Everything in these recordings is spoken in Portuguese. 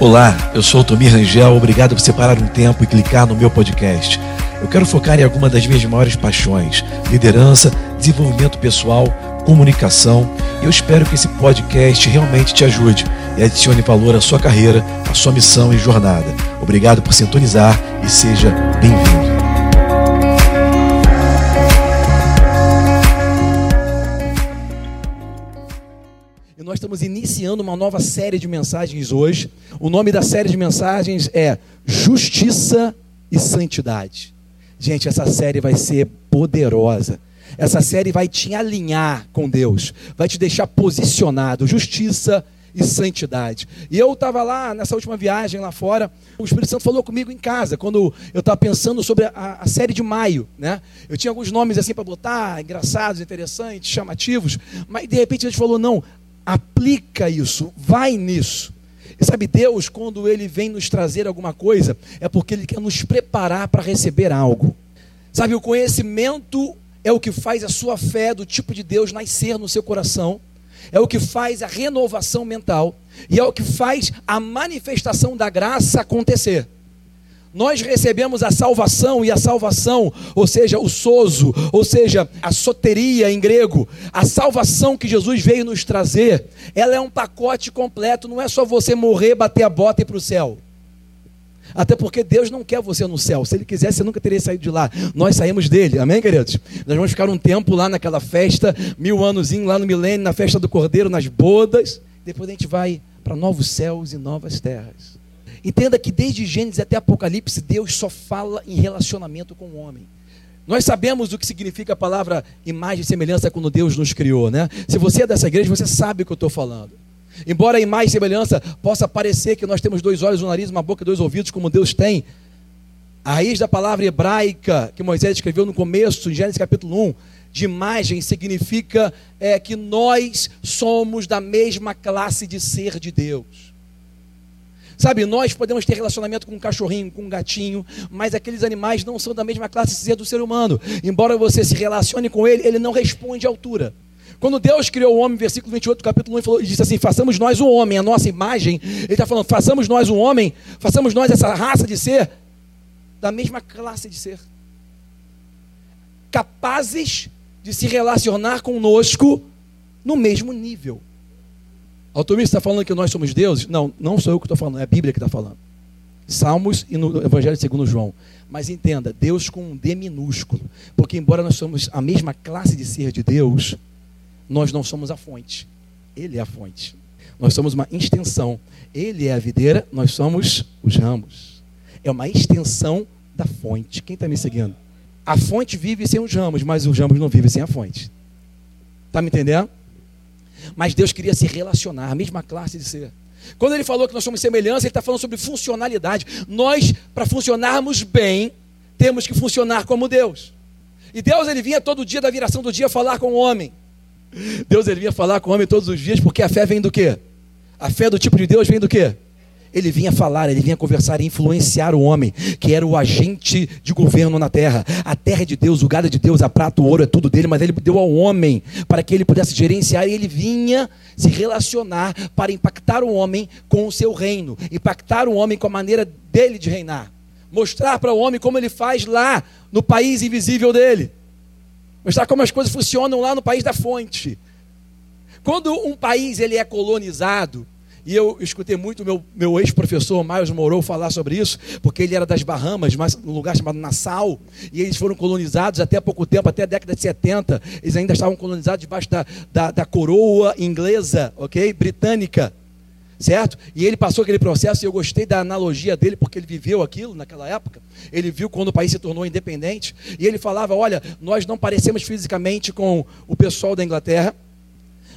Olá, eu sou o Tomir Rangel, obrigado por separar um tempo e clicar no meu podcast. Eu quero focar em alguma das minhas maiores paixões: liderança, desenvolvimento pessoal, comunicação. E eu espero que esse podcast realmente te ajude e adicione valor à sua carreira, à sua missão e jornada. Obrigado por sintonizar e seja bem-vindo. Nós estamos iniciando uma nova série de mensagens hoje. O nome da série de mensagens é Justiça e Santidade. Gente, essa série vai ser poderosa. Essa série vai te alinhar com Deus, vai te deixar posicionado. Justiça e santidade. E eu estava lá nessa última viagem lá fora, o Espírito Santo falou comigo em casa, quando eu estava pensando sobre a, a, série de maio, né? Eu tinha alguns nomes assim para botar, engraçados, interessantes, chamativos, mas de repente Deus falou: não, aplica isso, vai nisso. E sabe, Deus, quando Ele vem nos trazer alguma coisa, é porque Ele quer nos preparar para receber algo. Sabe, o conhecimento é o que faz a sua fé do tipo de Deus nascer no seu coração, é o que faz a renovação mental, e é o que faz a manifestação da graça acontecer. Nós recebemos a salvação e a salvação, ou seja, o sozo, ou seja, a soteria em grego, a salvação que Jesus veio nos trazer, ela é um pacote completo, não é só você morrer, bater a bota e ir para o céu. Até porque Deus não quer você no céu. Se Ele quisesse, você nunca teria saído de lá. Nós saímos dele, amém, queridos? Nós vamos ficar um tempo lá naquela festa, mil anos lá no milênio, na festa do Cordeiro, nas bodas. Depois a gente vai para novos céus e novas terras. Entenda que desde Gênesis até Apocalipse, Deus só fala em relacionamento com o homem. Nós sabemos o que significa a palavra imagem e semelhança quando Deus nos criou, né? Se você é dessa igreja, você sabe o que eu estou falando. Embora a imagem e semelhança possa parecer que nós temos dois olhos, um nariz, uma boca e dois ouvidos, como Deus tem, a raiz da palavra hebraica que Moisés escreveu no começo, em Gênesis capítulo 1, de imagem, significa é, que nós somos da mesma classe de ser de Deus. Sabe, nós podemos ter relacionamento com um cachorrinho, com um gatinho, mas aqueles animais não são da mesma classe do ser humano. Embora você se relacione com ele, ele não responde à altura. Quando Deus criou o homem, versículo 28 capítulo 1, ele, falou, ele disse assim: façamos nós o homem, a nossa imagem. Ele está falando, façamos nós o homem, façamos nós essa raça de ser, da mesma classe de ser. Capazes de se relacionar conosco no mesmo nível. Automista está falando que nós somos deuses? Não, não sou eu que estou falando, é a Bíblia que está falando. Salmos e no Evangelho segundo João. Mas entenda, Deus com um D minúsculo. Porque embora nós somos a mesma classe de ser de Deus, nós não somos a fonte. Ele é a fonte. Nós somos uma extensão. Ele é a videira, nós somos os ramos. É uma extensão da fonte. Quem está me seguindo? A fonte vive sem os ramos, mas os ramos não vivem sem a fonte. Está me entendendo? Mas Deus queria se relacionar, a mesma classe de ser. Quando ele falou que nós somos semelhança, ele está falando sobre funcionalidade. Nós, para funcionarmos bem, temos que funcionar como Deus. E Deus, ele vinha todo dia da viração do dia falar com o homem. Deus, ele vinha falar com o homem todos os dias, porque a fé vem do quê? A fé do tipo de Deus vem do quê? Ele vinha falar, ele vinha conversar e influenciar o homem, que era o agente de governo na terra. A terra é de Deus, o gado é de Deus, a prata, o ouro é tudo dele, mas ele deu ao homem para que ele pudesse gerenciar e ele vinha se relacionar para impactar o homem com o seu reino, impactar o homem com a maneira dele de reinar. Mostrar para o homem como ele faz lá no país invisível dele. Mostrar como as coisas funcionam lá no país da fonte. Quando um país ele é colonizado, e eu escutei muito meu, meu ex-professor Miles Morou falar sobre isso, porque ele era das Bahamas, mas num lugar chamado Nassau, e eles foram colonizados até pouco tempo, até a década de 70, eles ainda estavam colonizados debaixo da, da, da coroa inglesa, ok? Britânica, certo? E ele passou aquele processo, e eu gostei da analogia dele, porque ele viveu aquilo naquela época, ele viu quando o país se tornou independente, e ele falava: olha, nós não parecemos fisicamente com o pessoal da Inglaterra,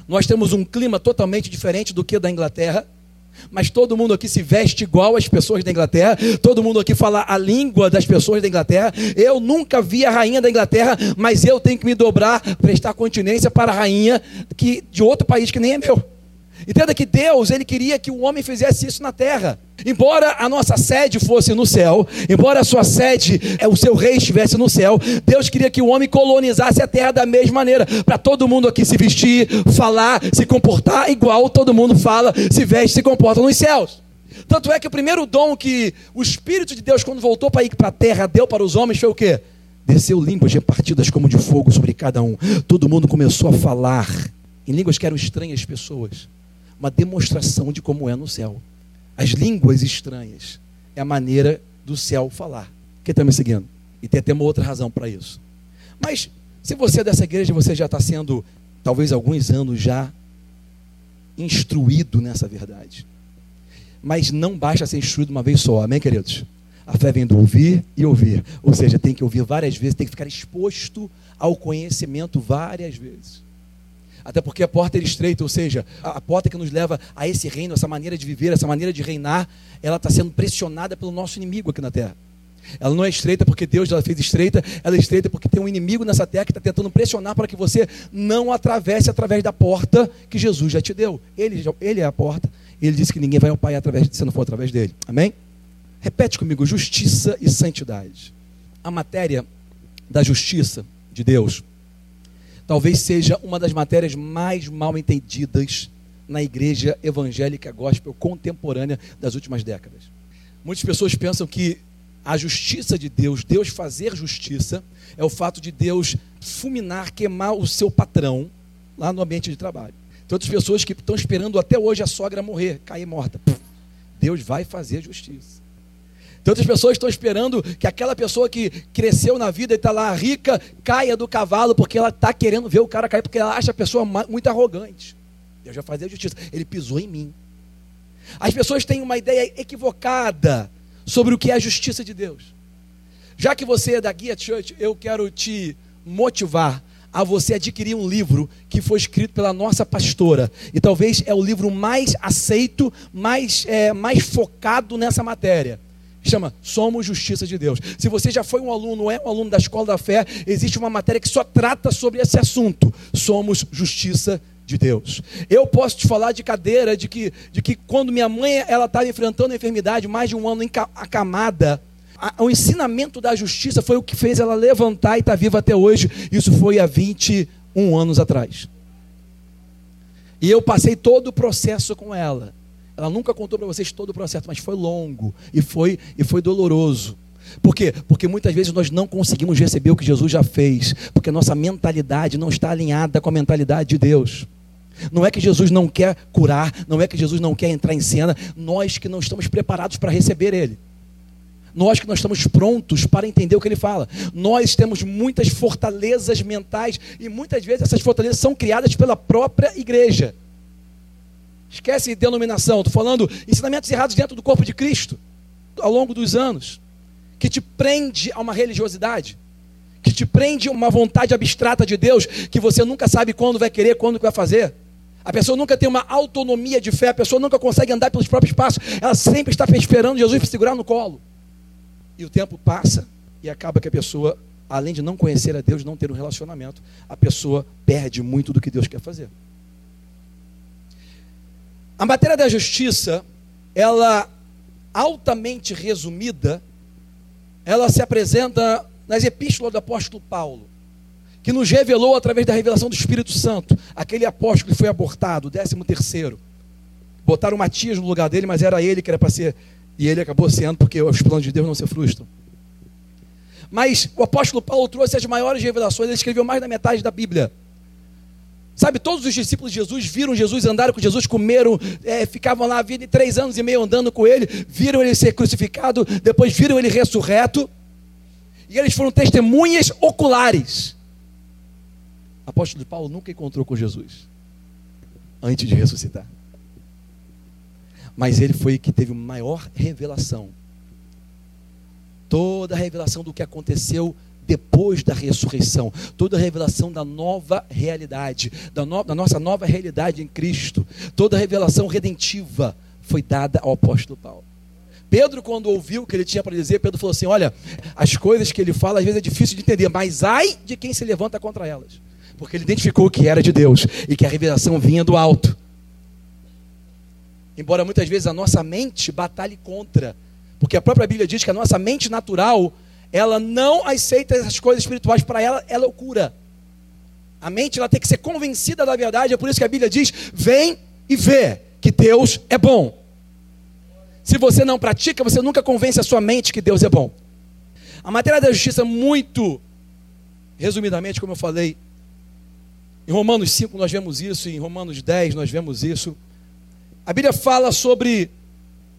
nós temos um clima totalmente diferente do que da Inglaterra. Mas todo mundo aqui se veste igual às pessoas da Inglaterra, todo mundo aqui fala a língua das pessoas da Inglaterra. Eu nunca vi a rainha da Inglaterra, mas eu tenho que me dobrar, prestar continência para a rainha que, de outro país que nem é meu. Entenda que Deus, ele queria que o homem fizesse isso na terra. Embora a nossa sede fosse no céu, embora a sua sede, é, o seu rei estivesse no céu, Deus queria que o homem colonizasse a terra da mesma maneira, para todo mundo aqui se vestir, falar, se comportar igual todo mundo fala, se veste, se comporta nos céus. Tanto é que o primeiro dom que o Espírito de Deus, quando voltou para ir para a terra, deu para os homens foi o quê? Desceu línguas repartidas como de fogo sobre cada um. Todo mundo começou a falar em línguas que eram estranhas pessoas. Uma demonstração de como é no céu. As línguas estranhas é a maneira do céu falar. Quem está me seguindo? E tem até uma outra razão para isso. Mas se você é dessa igreja, você já está sendo, talvez alguns anos já, instruído nessa verdade. Mas não basta ser instruído uma vez só, amém, queridos? A fé vem do ouvir e ouvir. Ou seja, tem que ouvir várias vezes, tem que ficar exposto ao conhecimento várias vezes. Até porque a porta é estreita, ou seja, a porta que nos leva a esse reino, essa maneira de viver, essa maneira de reinar, ela está sendo pressionada pelo nosso inimigo aqui na terra. Ela não é estreita porque Deus ela fez estreita, ela é estreita porque tem um inimigo nessa terra que está tentando pressionar para que você não atravesse através da porta que Jesus já te deu. Ele, ele é a porta. Ele disse que ninguém vai ao Pai através, se não for através dele. Amém? Repete comigo: justiça e santidade. A matéria da justiça de Deus talvez seja uma das matérias mais mal entendidas na igreja evangélica gospel contemporânea das últimas décadas. Muitas pessoas pensam que a justiça de Deus, Deus fazer justiça, é o fato de Deus fulminar, queimar o seu patrão lá no ambiente de trabalho. Tem outras pessoas que estão esperando até hoje a sogra morrer, cair morta. Deus vai fazer justiça. Outras pessoas estão esperando que aquela pessoa que cresceu na vida e está lá rica caia do cavalo porque ela está querendo ver o cara cair, porque ela acha a pessoa muito arrogante. Deus vai fazer justiça. Ele pisou em mim. As pessoas têm uma ideia equivocada sobre o que é a justiça de Deus. Já que você é da Guia Church, eu quero te motivar a você adquirir um livro que foi escrito pela nossa pastora. E talvez é o livro mais aceito, mais, é, mais focado nessa matéria chama Somos Justiça de Deus. Se você já foi um aluno, é um aluno da Escola da Fé, existe uma matéria que só trata sobre esse assunto. Somos Justiça de Deus. Eu posso te falar de cadeira, de que, de que quando minha mãe ela estava enfrentando a enfermidade, mais de um ano acamada, o ensinamento da justiça foi o que fez ela levantar e estar tá viva até hoje. Isso foi há 21 anos atrás. E eu passei todo o processo com ela. Ela nunca contou para vocês todo o processo, mas foi longo e foi, e foi doloroso. Por quê? Porque muitas vezes nós não conseguimos receber o que Jesus já fez, porque nossa mentalidade não está alinhada com a mentalidade de Deus. Não é que Jesus não quer curar, não é que Jesus não quer entrar em cena, nós que não estamos preparados para receber Ele. Nós que não estamos prontos para entender o que Ele fala. Nós temos muitas fortalezas mentais e muitas vezes essas fortalezas são criadas pela própria igreja. Esquece denominação, estou falando ensinamentos errados dentro do corpo de Cristo, ao longo dos anos, que te prende a uma religiosidade, que te prende a uma vontade abstrata de Deus, que você nunca sabe quando vai querer, quando vai fazer. A pessoa nunca tem uma autonomia de fé, a pessoa nunca consegue andar pelos próprios passos, ela sempre está esperando Jesus para segurar no colo. E o tempo passa e acaba que a pessoa, além de não conhecer a Deus, não ter um relacionamento, a pessoa perde muito do que Deus quer fazer. A matéria da justiça, ela altamente resumida, ela se apresenta nas epístolas do apóstolo Paulo, que nos revelou através da revelação do Espírito Santo, aquele apóstolo que foi abortado, o décimo terceiro. Botaram Matias no lugar dele, mas era ele que era para ser, e ele acabou sendo, porque os planos de Deus não se frustram. Mas o apóstolo Paulo trouxe as maiores revelações, ele escreveu mais da metade da Bíblia. Sabe, todos os discípulos de Jesus viram Jesus, andaram com Jesus, comeram, é, ficavam lá a vida três anos e meio andando com ele, viram ele ser crucificado, depois viram ele ressurreto, e eles foram testemunhas oculares. Apóstolo Paulo nunca encontrou com Jesus antes de ressuscitar. Mas ele foi que teve maior revelação. Toda a revelação do que aconteceu depois da ressurreição, toda a revelação da nova realidade, da, no, da nossa nova realidade em Cristo, toda a revelação redentiva foi dada ao apóstolo Paulo. Pedro, quando ouviu o que ele tinha para dizer, Pedro falou assim: Olha, as coisas que ele fala às vezes é difícil de entender, mas ai de quem se levanta contra elas, porque ele identificou que era de Deus e que a revelação vinha do alto. Embora muitas vezes a nossa mente batalhe contra, porque a própria Bíblia diz que a nossa mente natural ela não aceita essas coisas espirituais, para ela é loucura. A mente ela tem que ser convencida da verdade, é por isso que a Bíblia diz: vem e vê que Deus é bom. Se você não pratica, você nunca convence a sua mente que Deus é bom. A matéria da justiça, muito resumidamente, como eu falei, em Romanos 5 nós vemos isso, em Romanos 10 nós vemos isso. A Bíblia fala sobre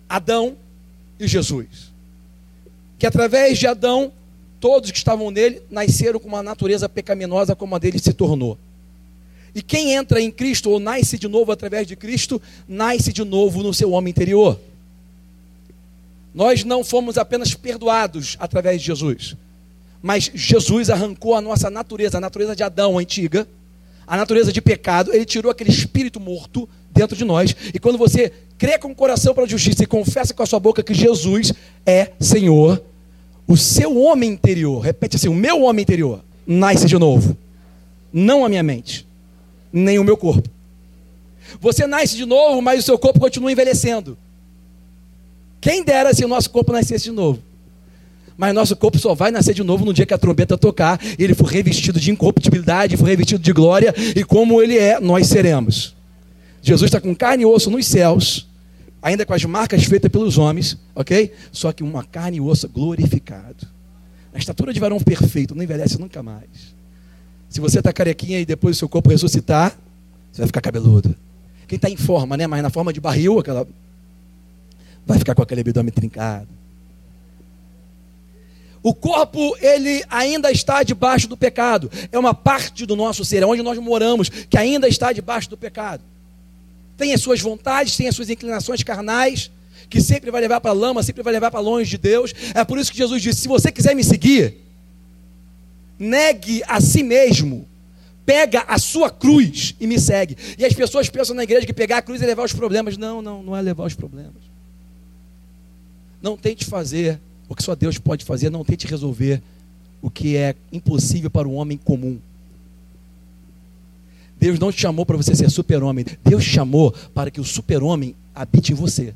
Adão e Jesus. Que através de Adão, todos que estavam nele nasceram com uma natureza pecaminosa como a dele se tornou. E quem entra em Cristo ou nasce de novo através de Cristo, nasce de novo no seu homem interior. Nós não fomos apenas perdoados através de Jesus, mas Jesus arrancou a nossa natureza, a natureza de Adão antiga, a natureza de pecado, ele tirou aquele espírito morto dentro de nós. E quando você crê com o coração para a justiça e confessa com a sua boca que Jesus é Senhor, o seu homem interior, repete assim: o meu homem interior nasce de novo. Não a minha mente, nem o meu corpo. Você nasce de novo, mas o seu corpo continua envelhecendo. Quem dera se o nosso corpo nascesse de novo. Mas nosso corpo só vai nascer de novo no dia que a trombeta tocar, ele for revestido de incorruptibilidade, for revestido de glória, e como ele é, nós seremos. Jesus está com carne e osso nos céus, ainda com as marcas feitas pelos homens, ok? Só que uma carne e osso glorificado. A estatura de varão perfeito não envelhece nunca mais. Se você está carequinha e depois o seu corpo ressuscitar, você vai ficar cabeludo. Quem está em forma, né? Mas na forma de barril, aquela... vai ficar com aquele abdômen trincado. O corpo, ele ainda está debaixo do pecado. É uma parte do nosso ser, é onde nós moramos, que ainda está debaixo do pecado. Tem as suas vontades, tem as suas inclinações carnais, que sempre vai levar para a lama, sempre vai levar para longe de Deus. É por isso que Jesus disse: se você quiser me seguir, negue a si mesmo, pega a sua cruz e me segue. E as pessoas pensam na igreja que pegar a cruz é levar os problemas. Não, não, não é levar os problemas. Não tente fazer o que só Deus pode fazer, não tente resolver o que é impossível para o homem comum. Deus não te chamou para você ser super-homem. Deus te chamou para que o super-homem habite em você.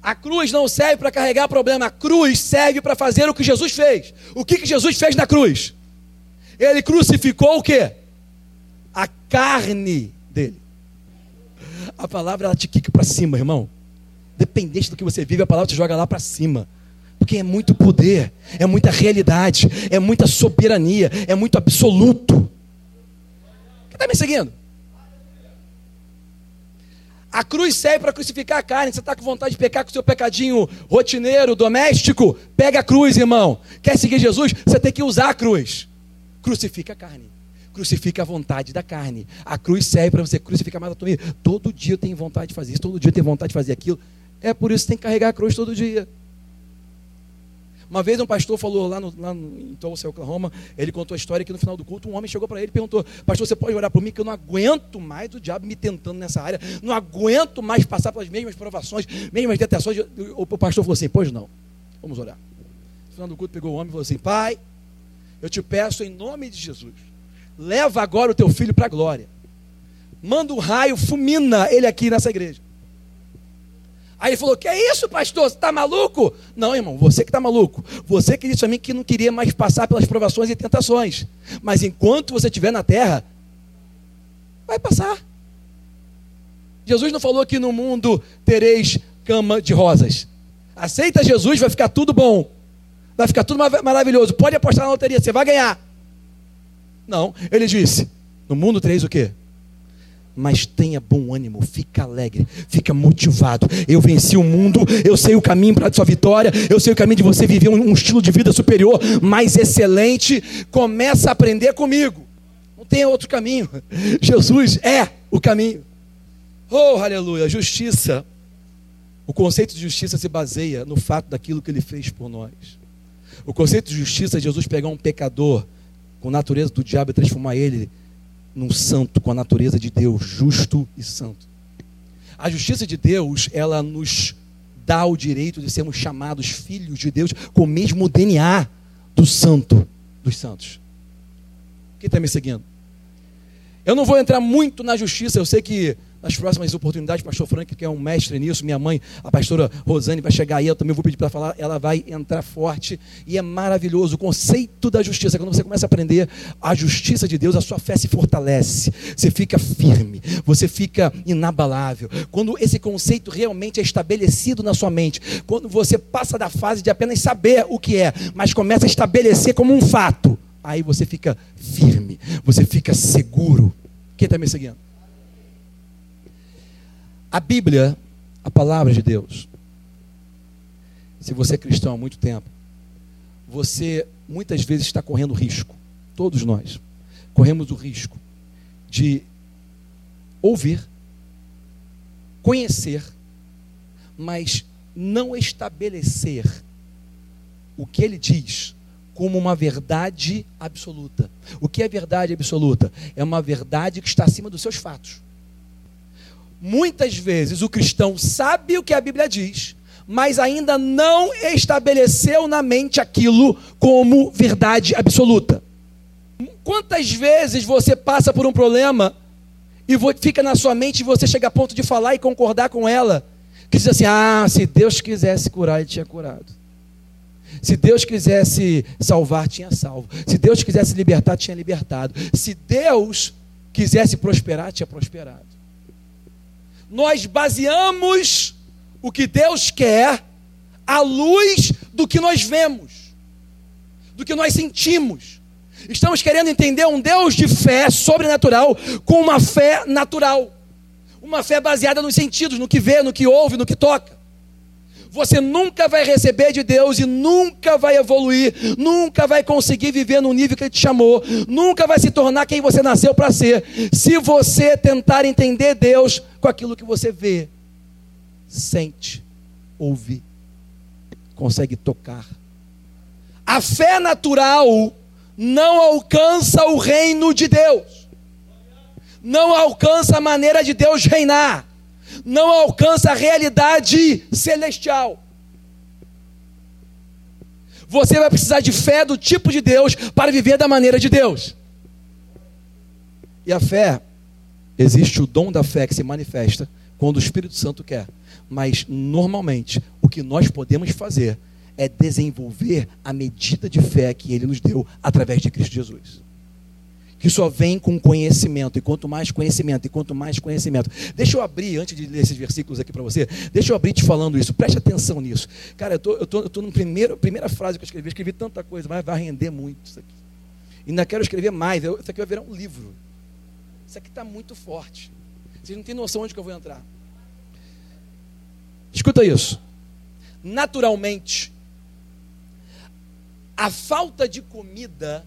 A cruz não serve para carregar problema. A cruz serve para fazer o que Jesus fez. O que, que Jesus fez na cruz? Ele crucificou o quê? A carne dele. A palavra ela te quica para cima, irmão. Dependente do que você vive, a palavra te joga lá para cima. Porque é muito poder, é muita realidade, é muita soberania, é muito absoluto. Está me seguindo? A cruz serve para crucificar a carne. Você está com vontade de pecar com o seu pecadinho rotineiro, doméstico? Pega a cruz, irmão. Quer seguir Jesus? Você tem que usar a cruz. Crucifica a carne. Crucifica a vontade da carne. A cruz serve para você crucificar mais a tua. Todo dia tenho vontade de fazer isso, todo dia tenho vontade de fazer aquilo. É por isso que tem que carregar a cruz todo dia. Uma vez um pastor falou lá, no, lá no, em Tulsa, Oklahoma, ele contou a história que no final do culto um homem chegou para ele e perguntou: Pastor, você pode orar por mim que eu não aguento mais o diabo me tentando nessa área, não aguento mais passar pelas mesmas provações, mesmas tentações. O pastor falou assim: Pois não, vamos orar. No final do culto pegou o homem e falou assim: Pai, eu te peço em nome de Jesus, leva agora o teu filho para a glória. Manda um raio, fulmina ele aqui nessa igreja. Aí ele falou: Que é isso, pastor? Você está maluco? Não, irmão, você que está maluco. Você que disse a mim que não queria mais passar pelas provações e tentações. Mas enquanto você estiver na terra, vai passar. Jesus não falou que no mundo tereis cama de rosas. Aceita Jesus, vai ficar tudo bom. Vai ficar tudo maravilhoso. Pode apostar na loteria, você vai ganhar. Não, ele disse: No mundo tereis o quê? Mas tenha bom ânimo, fica alegre, fica motivado. Eu venci o mundo, eu sei o caminho para a sua vitória, eu sei o caminho de você viver um, um, estilo de vida superior, mais excelente. Começa a aprender comigo. Não tem outro caminho. Jesus é o caminho. Oh, aleluia, justiça. O conceito de justiça se baseia no fato daquilo que ele fez por nós. O conceito de justiça é Jesus pegar um pecador com natureza do diabo e transformar ele num santo com a natureza de Deus, justo e santo. A justiça de Deus, ela nos dá o direito de sermos chamados filhos de Deus com o mesmo DNA do santo dos santos. Quem está me seguindo? Eu não vou entrar muito na justiça, eu sei que nas próximas oportunidades, pastor Frank, que é um mestre nisso, minha mãe, a pastora Rosane, vai chegar aí, eu também vou pedir para falar, ela vai entrar forte, e é maravilhoso o conceito da justiça. Quando você começa a aprender a justiça de Deus, a sua fé se fortalece, você fica firme, você fica inabalável. Quando esse conceito realmente é estabelecido na sua mente, quando você passa da fase de apenas saber o que é, mas começa a estabelecer como um fato, aí você fica firme, você fica seguro. Quem está me seguindo? A Bíblia, a palavra de Deus. Se você é cristão há muito tempo, você muitas vezes está correndo risco. Todos nós corremos o risco de ouvir, conhecer, mas não estabelecer o que ele diz como uma verdade absoluta. O que é verdade absoluta? É uma verdade que está acima dos seus fatos. Muitas vezes o cristão sabe o que a Bíblia diz, mas ainda não estabeleceu na mente aquilo como verdade absoluta. Quantas vezes você passa por um problema e fica na sua mente e você chega a ponto de falar e concordar com ela, que diz assim: ah, se Deus quisesse curar, Ele tinha curado. Se Deus quisesse salvar, tinha salvo. Se Deus quisesse libertar, tinha libertado. Se Deus quisesse prosperar, tinha prosperado nós baseamos o que Deus quer à luz do que nós vemos, do que nós sentimos. Estamos querendo entender um Deus de fé sobrenatural com uma fé natural. Uma fé baseada nos sentidos, no que vê, no que ouve, no que toca. Você nunca vai receber de Deus e nunca vai evoluir, nunca vai conseguir viver no nível que Ele te chamou, nunca vai se tornar quem você nasceu para ser, se você tentar entender Deus com aquilo que você vê, sente, ouve, consegue tocar. A fé natural não alcança o reino de Deus, não alcança a maneira de Deus reinar não alcança a realidade celestial. Você vai precisar de fé do tipo de Deus para viver da maneira de Deus. E a fé, existe o dom da fé que se manifesta quando o Espírito Santo quer. Mas, normalmente, o que nós podemos fazer é desenvolver a medida de fé que Ele nos deu através de Cristo Jesus que só vem com conhecimento, e quanto mais conhecimento, e quanto mais conhecimento. Deixa eu abrir, antes de ler esses versículos aqui para você, deixa eu abrir te falando isso, preste atenção nisso. Cara, eu tô, estou tô, eu tô no primeiro, primeira frase que eu escrevi, eu escrevi tanta coisa, mas vai render muito isso aqui. Ainda quero escrever mais, eu, isso aqui vai virar um livro. Isso aqui está muito forte. Vocês não têm noção onde que eu vou entrar. Escuta isso. Naturalmente, a falta de comida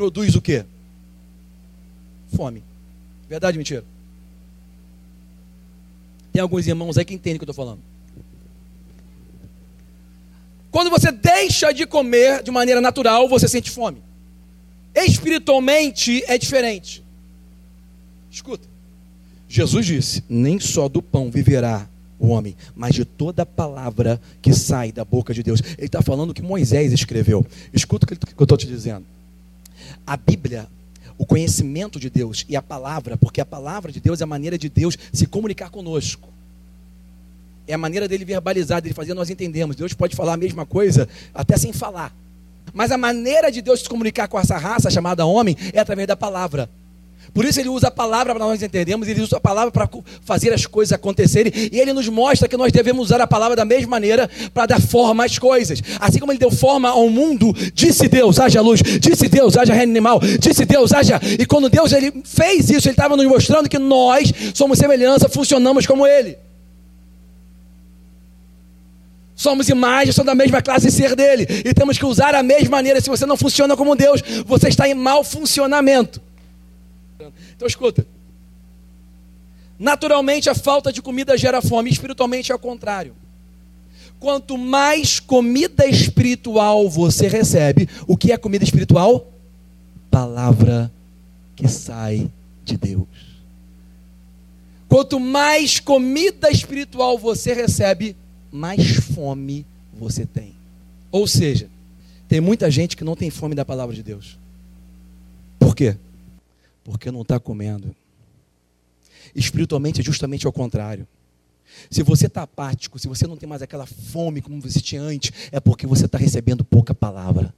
produz o quê? Fome. Verdade mentira? Tem alguns irmãos aí que entendem o que eu estou falando. Quando você deixa de comer de maneira natural, você sente fome. Espiritualmente é diferente. Escuta. Jesus disse: Nem só do pão viverá o homem, mas de toda palavra que sai da boca de Deus. Ele está falando o que Moisés escreveu. Escuta o que eu estou te dizendo a Bíblia, o conhecimento de Deus e a palavra, porque a palavra de Deus é a maneira de Deus se comunicar conosco. É a maneira dele verbalizar, dele fazer, nós entendemos. Deus pode falar a mesma coisa até sem falar. Mas a maneira de Deus se comunicar com essa raça chamada homem é através da palavra. Por isso ele usa a palavra para nós entendermos, ele usa a palavra para fazer as coisas acontecerem, e ele nos mostra que nós devemos usar a palavra da mesma maneira para dar forma às coisas. Assim como ele deu forma ao mundo, disse Deus, haja luz, disse Deus, haja reino animal, disse Deus, haja. E quando Deus ele fez isso, ele estava nos mostrando que nós somos semelhança, funcionamos como ele. Somos imagens, somos da mesma classe de ser dele. E temos que usar a mesma maneira. Se você não funciona como Deus, você está em mau funcionamento. Então escuta. Naturalmente a falta de comida gera fome, espiritualmente é o contrário. Quanto mais comida espiritual você recebe, o que é comida espiritual? Palavra que sai de Deus. Quanto mais comida espiritual você recebe, mais fome você tem. Ou seja, tem muita gente que não tem fome da palavra de Deus. Por quê? Porque não está comendo. Espiritualmente é justamente ao contrário. Se você está apático, se você não tem mais aquela fome como você tinha antes, é porque você está recebendo pouca palavra.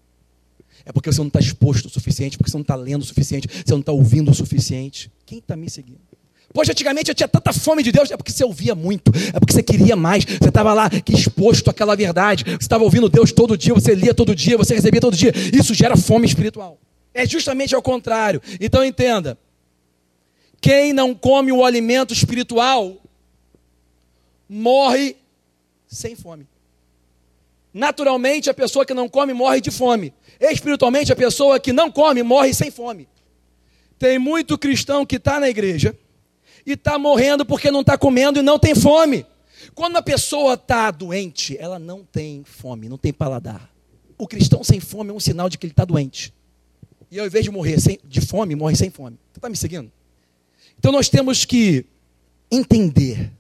É porque você não está exposto o suficiente, porque você não está lendo o suficiente, você não está ouvindo o suficiente. Quem está me seguindo? Poxa, antigamente eu tinha tanta fome de Deus, é porque você ouvia muito, é porque você queria mais, você estava lá exposto àquela verdade, você estava ouvindo Deus todo dia, você lia todo dia, você recebia todo dia. Isso gera fome espiritual. É justamente ao contrário. Então entenda: quem não come o alimento espiritual morre sem fome. Naturalmente, a pessoa que não come morre de fome. Espiritualmente, a pessoa que não come morre sem fome. Tem muito cristão que está na igreja e está morrendo porque não está comendo e não tem fome. Quando a pessoa está doente, ela não tem fome, não tem paladar. O cristão sem fome é um sinal de que ele está doente. E ao invés de morrer sem, de fome, morre sem fome. Você está me seguindo? Então nós temos que entender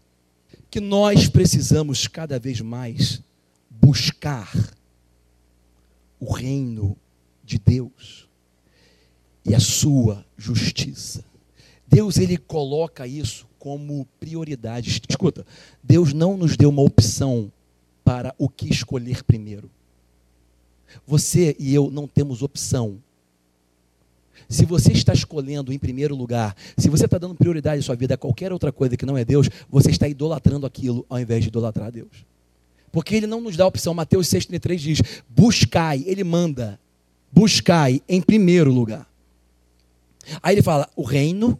que nós precisamos cada vez mais buscar o reino de Deus e a sua justiça. Deus ele coloca isso como prioridade. Escuta, Deus não nos deu uma opção para o que escolher primeiro. Você e eu não temos opção. Se você está escolhendo em primeiro lugar, se você está dando prioridade à sua vida a qualquer outra coisa que não é Deus, você está idolatrando aquilo ao invés de idolatrar Deus. Porque ele não nos dá a opção. Mateus 6,33 diz: buscai, ele manda, buscai em primeiro lugar. Aí ele fala: o reino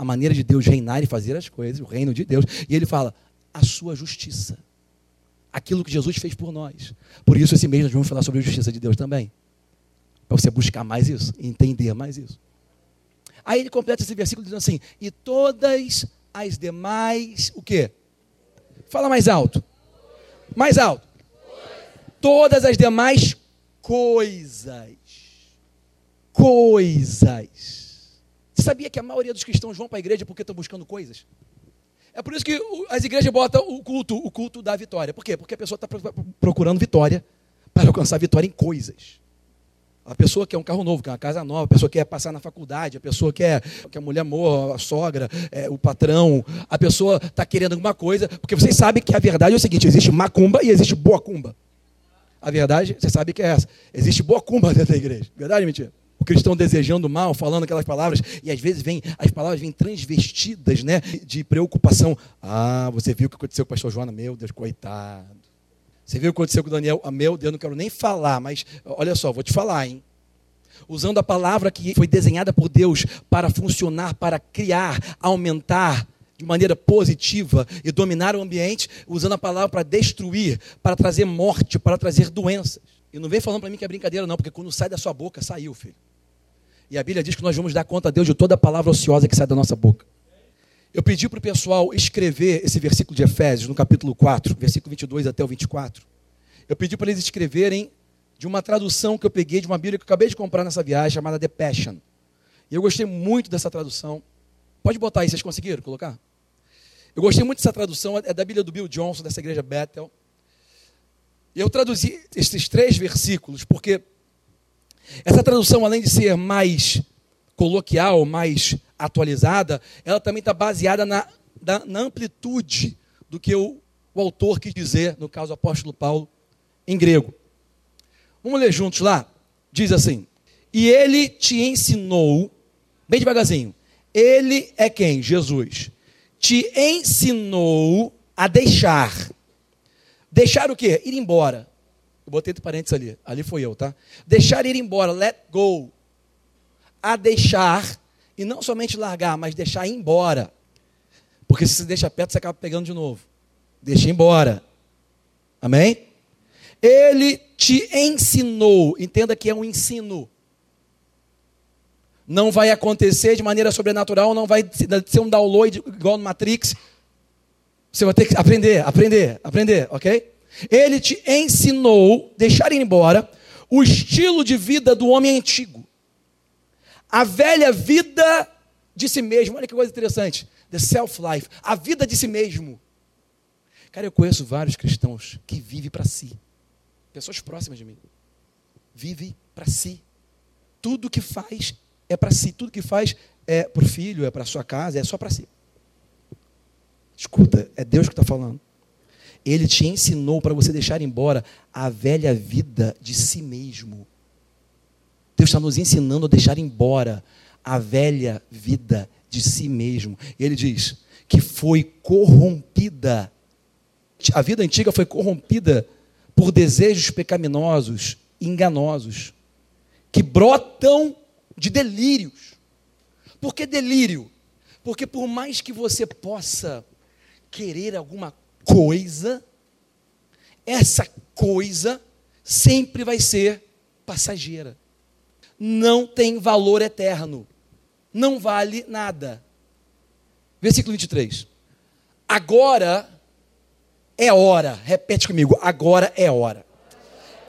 a maneira de Deus reinar e fazer as coisas, o reino de Deus. E ele fala, a sua justiça. Aquilo que Jesus fez por nós. Por isso, esse mês nós vamos falar sobre a justiça de Deus também. Para você buscar mais isso, entender mais isso. Aí ele completa esse versículo dizendo assim: e todas as demais, o quê? Fala mais alto. Mais alto. Todas as demais coisas. Coisas você sabia que a maioria dos cristãos vão para a igreja porque estão buscando coisas? É por isso que as igrejas botam o culto, o culto da vitória. Por quê? Porque a pessoa está procurando vitória para alcançar vitória em coisas. A pessoa quer um carro novo, quer uma casa nova, a pessoa quer passar na faculdade, a pessoa quer que a mulher morra, a sogra, é, o patrão, a pessoa está querendo alguma coisa, porque vocês sabem que a verdade é o seguinte: existe macumba e existe boa cumba. A verdade, você sabe que é essa. Existe boa cumba dentro da igreja. Verdade mentira? o cristão desejando mal, falando aquelas palavras, e às vezes vem, as palavras vêm transvestidas, né, de preocupação. Ah, você viu o que aconteceu com o pastor Joana? Meu Deus, coitado. Você viu o que aconteceu com Daniel? Ah, meu Deus, não quero nem falar, mas olha só, vou te falar, hein? Usando a palavra que foi desenhada por Deus para funcionar, para criar, aumentar de maneira positiva e dominar o ambiente, usando a palavra para destruir, para trazer morte, para trazer doenças. E não vem falando para mim que é brincadeira, não, porque quando sai da sua boca, saiu, filho. E a Bíblia diz que nós vamos dar conta a Deus de toda palavra ociosa que sai da nossa boca. Eu pedi para o pessoal escrever esse versículo de Efésios, no capítulo 4, versículo 22 até o 24. Eu pedi para eles escreverem de uma tradução que eu peguei de uma Bíblia que eu acabei de comprar nessa viagem, chamada The Passion. E eu gostei muito dessa tradução. Pode botar aí, vocês conseguiram colocar? Eu gostei muito dessa tradução, é da Bíblia do Bill Johnson, dessa igreja Bethel. Eu traduzi esses três versículos porque essa tradução, além de ser mais coloquial, mais atualizada, ela também está baseada na, na, na, amplitude do que o, o autor quis dizer, no caso o apóstolo Paulo, em grego. Vamos ler juntos lá? Diz assim: E ele te ensinou, bem devagarzinho, ele é quem? Jesus. Te ensinou a deixar. Deixar o quê? Ir embora. Eu botei entre parênteses ali. Ali foi eu, tá? Deixar ir embora, let go. A deixar, e não somente largar, mas deixar ir embora. Porque se você deixa perto, você acaba pegando de novo. Deixa embora. Amém? Ele te ensinou. Entenda que é um ensino. Não vai acontecer de maneira sobrenatural, não vai ser um download igual no Matrix. Você vai ter que aprender, aprender, aprender, ok? Ele te ensinou, deixar ir embora, o estilo de vida do homem antigo. A velha vida de si mesmo. Olha que coisa interessante. The self-life. A vida de si mesmo. Cara, eu conheço vários cristãos que vivem para si. Pessoas próximas de mim. Vive para si. Tudo que faz é para si. Tudo que faz é para o filho, é para sua casa, é só para si. Escuta, é Deus que está falando. Ele te ensinou para você deixar embora a velha vida de si mesmo. Deus está nos ensinando a deixar embora a velha vida de si mesmo. Ele diz que foi corrompida. A vida antiga foi corrompida por desejos pecaminosos, enganosos, que brotam de delírios. Por que delírio? Porque por mais que você possa querer alguma coisa, essa coisa sempre vai ser passageira. Não tem valor eterno. Não vale nada. Versículo 23. Agora é hora. Repete comigo. Agora é hora.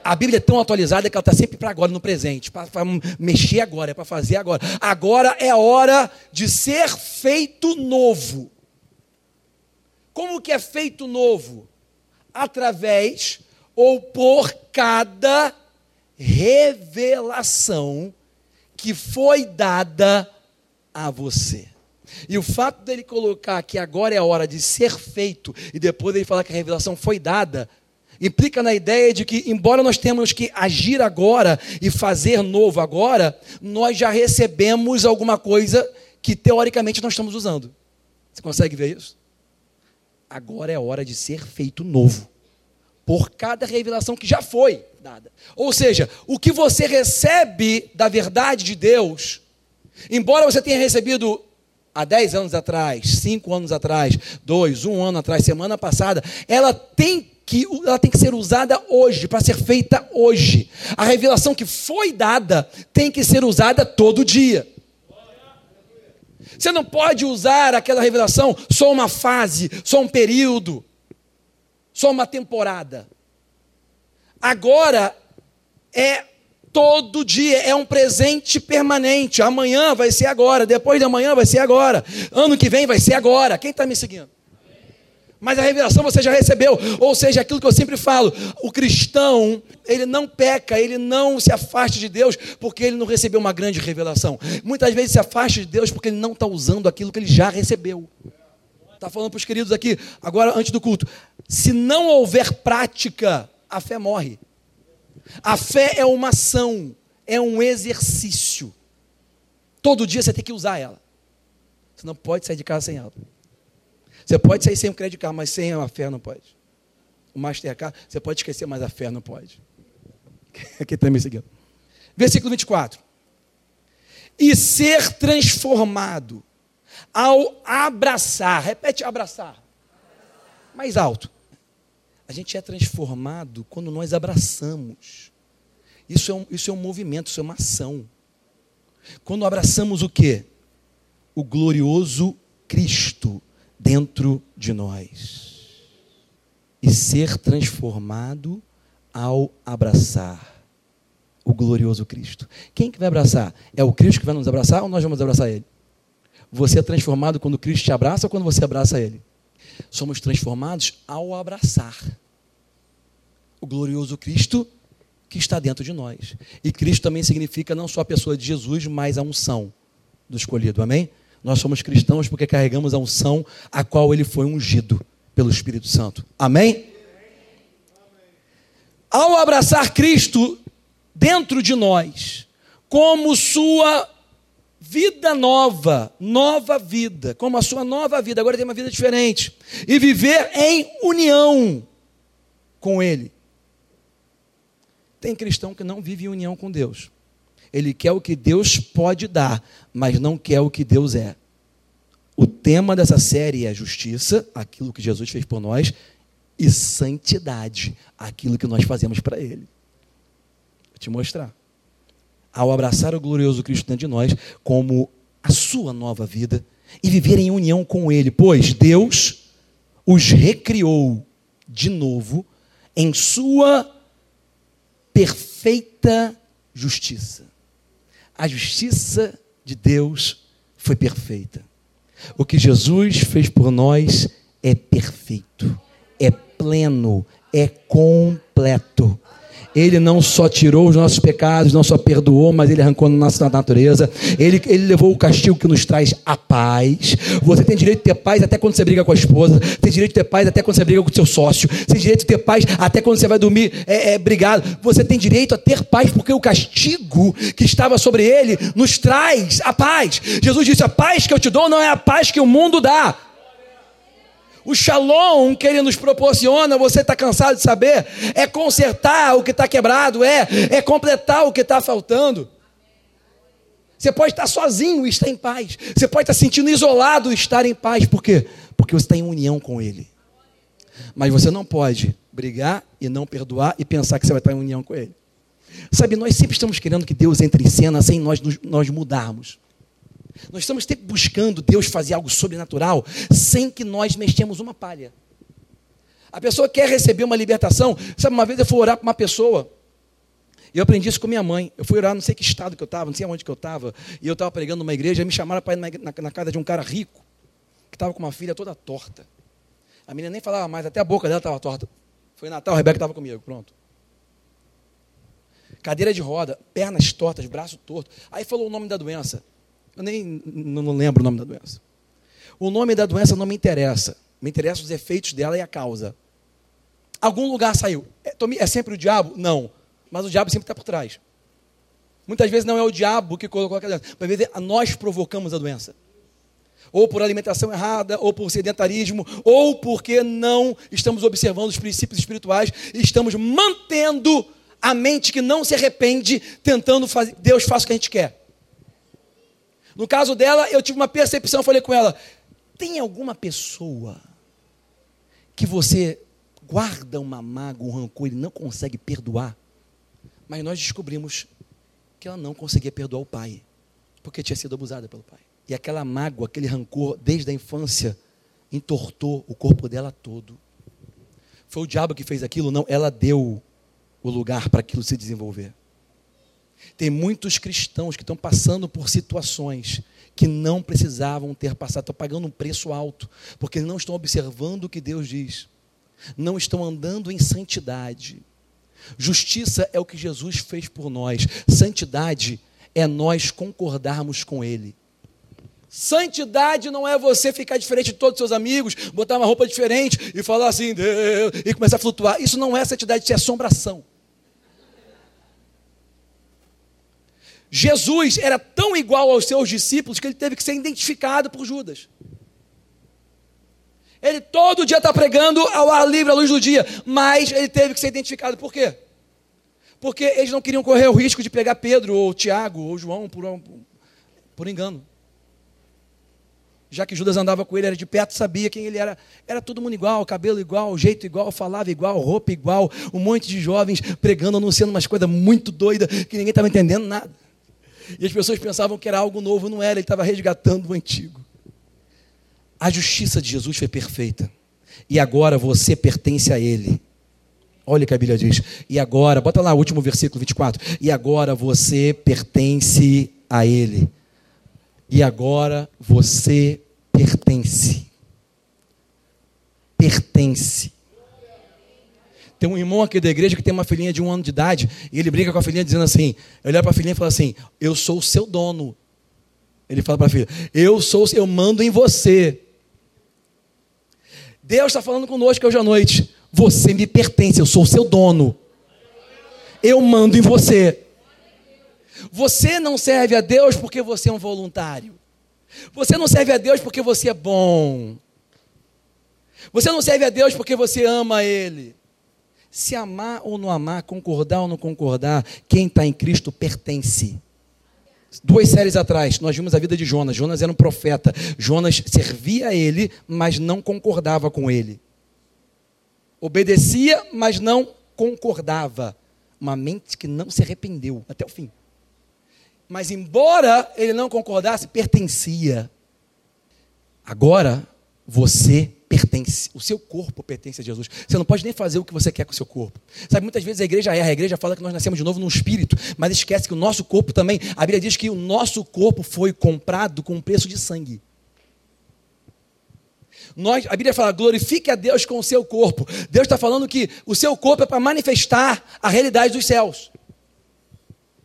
A Bíblia é tão atualizada que ela está sempre para agora, no presente, para mexer agora, é para fazer agora. Agora é hora de ser feito novo. Como que é feito novo? Através ou por cada revelação que foi dada a você. E o fato dele colocar que agora é a hora de ser feito e depois ele falar que a revelação foi dada, implica na ideia de que, embora nós temos que agir agora e fazer novo agora, nós já recebemos alguma coisa que teoricamente nós estamos usando. Você consegue ver isso? agora é hora de ser feito novo, por cada revelação que já foi dada. Ou seja, o que você recebe da verdade de Deus, embora você tenha recebido há 10 anos atrás, 5 anos atrás, 2, 1 ano atrás, semana passada, ela tem que, ela tem que ser usada hoje, para ser feita hoje. A revelação que foi dada tem que ser usada todo dia. Você não pode usar aquela revelação só uma fase, só um período, só uma temporada. Agora é todo dia, é um presente permanente. Amanhã vai ser agora, depois de amanhã vai ser agora, ano que vem vai ser agora. Quem está me seguindo? Mas a revelação você já recebeu. Ou seja, aquilo que eu sempre falo: o cristão, ele não peca, ele não se afasta de Deus porque ele não recebeu uma grande revelação. Muitas vezes se afasta de Deus porque ele não está usando aquilo que ele já recebeu. Está falando para os queridos aqui, agora antes do culto: se não houver prática, a fé morre. A fé é uma ação, é um exercício. Todo dia você tem que usar ela. Você não pode sair de casa sem ela. Você pode sair sem o crédito card, mas sem a fé não pode. O Mastercard, você pode esquecer, mas a fé não pode. Aqui também seguindo. Versículo 24. E ser transformado ao abraçar. Repete abraçar. Mais alto. A gente é transformado quando nós abraçamos. Isso é um, isso é um movimento, isso é uma ação. Quando abraçamos o quê? O glorioso Cristo dentro de nós e ser transformado ao abraçar o glorioso Cristo. Quem que vai abraçar? É o Cristo que vai nos abraçar ou nós vamos abraçar Ele? Você é transformado quando Cristo te abraça ou quando você abraça Ele? Somos transformados ao abraçar o glorioso Cristo que está dentro de nós. E Cristo também significa não só a pessoa de Jesus, mas a unção do escolhido. Amém? Nós somos cristãos porque carregamos a unção a qual ele foi ungido pelo Espírito Santo. Amém? Ao abraçar Cristo dentro de nós, como sua vida nova, nova vida, como a sua nova vida, agora tem uma vida diferente, e viver em união com Ele. Tem cristão que não vive em união com Deus. Ele quer o que Deus pode dar, mas não quer o que Deus é. O tema dessa série é justiça, aquilo que Jesus fez por nós, e santidade, aquilo que nós fazemos para Ele. Vou te mostrar. Ao abraçar o glorioso Cristo dentro de nós, como a sua nova vida, e viver em união com Ele, pois Deus os recriou de novo em sua perfeita justiça. A justiça de Deus foi perfeita. O que Jesus fez por nós é perfeito, é pleno, é completo. Ele não só tirou os nossos pecados, não só perdoou, mas ele arrancou a nossa natureza. Ele, ele levou o castigo que nos traz a paz. Você tem direito de ter paz até quando você briga com a esposa. Tem direito de ter paz até quando você briga com o seu sócio. Tem direito de ter paz até quando você vai dormir é, é, brigado. Você tem direito a ter paz porque o castigo que estava sobre ele nos traz a paz. Jesus disse: A paz que eu te dou não é a paz que o mundo dá. O shalom que ele nos proporciona, você está cansado de saber, é consertar o que está quebrado, é, é completar o que está faltando. Você pode estar sozinho e estar em paz. Você pode estar sentindo isolado e estar em paz. Por quê? Porque você está em união com Ele. Mas você não pode brigar e não perdoar e pensar que você vai estar em união com Ele. Sabe, nós sempre estamos querendo que Deus entre em cena sem nós, nós mudarmos. Nós estamos sempre buscando Deus fazer algo sobrenatural sem que nós mexemos uma palha. A pessoa quer receber uma libertação. Sabe, uma vez eu fui orar para uma pessoa. E eu aprendi isso com minha mãe. Eu fui orar, não sei que estado que eu estava, não sei onde que eu estava. E eu estava pregando numa igreja. Me chamaram para ir na, na, na, casa de um cara rico, que estava com uma filha toda torta. A menina nem falava mais, até a boca dela estava torta. Foi Natal, a Rebeca estava comigo, pronto. Cadeira de roda, pernas tortas, braço torto. Aí falou o nome da doença. Eu nem não lembro o nome da doença. O nome da doença não me interessa. Me interessam os efeitos dela e a causa. Algum lugar saiu. É, é sempre o diabo? Não. Mas o diabo sempre está por trás. Muitas vezes não é o diabo que colocou a doença. Às vezes nós provocamos a doença. Ou por alimentação errada, ou por sedentarismo, ou porque não estamos observando os princípios espirituais e estamos mantendo a mente que não se arrepende, tentando fazer, Deus faça o que a gente quer. No caso dela, eu tive uma percepção, falei com ela: tem alguma pessoa que você guarda uma mágoa, um rancor e não consegue perdoar? Mas nós descobrimos que ela não conseguia perdoar o pai, porque tinha sido abusada pelo pai. E aquela mágoa, aquele rancor, desde a infância, entortou o corpo dela todo. Foi o diabo que fez aquilo? Não, ela deu o lugar para aquilo se desenvolver. Tem muitos cristãos que estão passando por situações que não precisavam ter passado, estão pagando um preço alto, porque não estão observando o que Deus diz, não estão andando em santidade. Justiça é o que Jesus fez por nós, santidade é nós concordarmos com Ele. Santidade não é você ficar diferente de todos os seus amigos, botar uma roupa diferente e falar assim, Deus, e começar a flutuar. Isso não é santidade, isso é assombração. Jesus era tão igual aos seus discípulos que ele teve que ser identificado por Judas. Ele todo dia está pregando ao ar livre, à luz do dia, mas ele teve que ser identificado. Por quê? Porque eles não queriam correr o risco de pegar Pedro, ou Tiago, ou João por, por engano. Já que Judas andava com ele, era de perto, sabia quem ele era. Era todo mundo igual, cabelo igual, jeito igual, falava igual, roupa igual, um monte de jovens pregando, anunciando umas coisas muito doidas que ninguém estava entendendo nada. E as pessoas pensavam que era algo novo, não era, ele estava resgatando o antigo. A justiça de Jesus foi perfeita. E agora você pertence a Ele. Olha o que a Bíblia diz. E agora, bota lá o último versículo 24. E agora você pertence a Ele. E agora você pertence. Pertence. Tem um irmão aqui da igreja que tem uma filhinha de um ano de idade, e ele brinca com a filhinha dizendo assim: olha para a filhinha e fala assim: Eu sou o seu dono. Ele fala para a filha: Eu sou, eu mando em você. Deus está falando conosco hoje à noite. Você me pertence, eu sou o seu dono. Eu mando em você. Você não serve a Deus porque você é um voluntário. Você não serve a Deus porque você é bom. Você não serve a Deus porque você ama Ele. Se amar ou não amar, concordar ou não concordar, quem está em Cristo pertence. Duas séries atrás, nós vimos a vida de Jonas. Jonas era um profeta. Jonas servia a ele, mas não concordava com ele. Obedecia, mas não concordava. Uma mente que não se arrependeu até o fim. Mas, embora ele não concordasse, pertencia. Agora, você pertence, o seu corpo pertence a Jesus. Você não pode nem fazer o que você quer com o seu corpo. Sabe, muitas vezes a igreja erra, a igreja fala que nós nascemos de novo no espírito, mas esquece que o nosso corpo também, a Bíblia diz que o nosso corpo foi comprado com um preço de sangue. Nós, a Bíblia fala, glorifique a Deus com o seu corpo. Deus está falando que o seu corpo é para manifestar a realidade dos céus.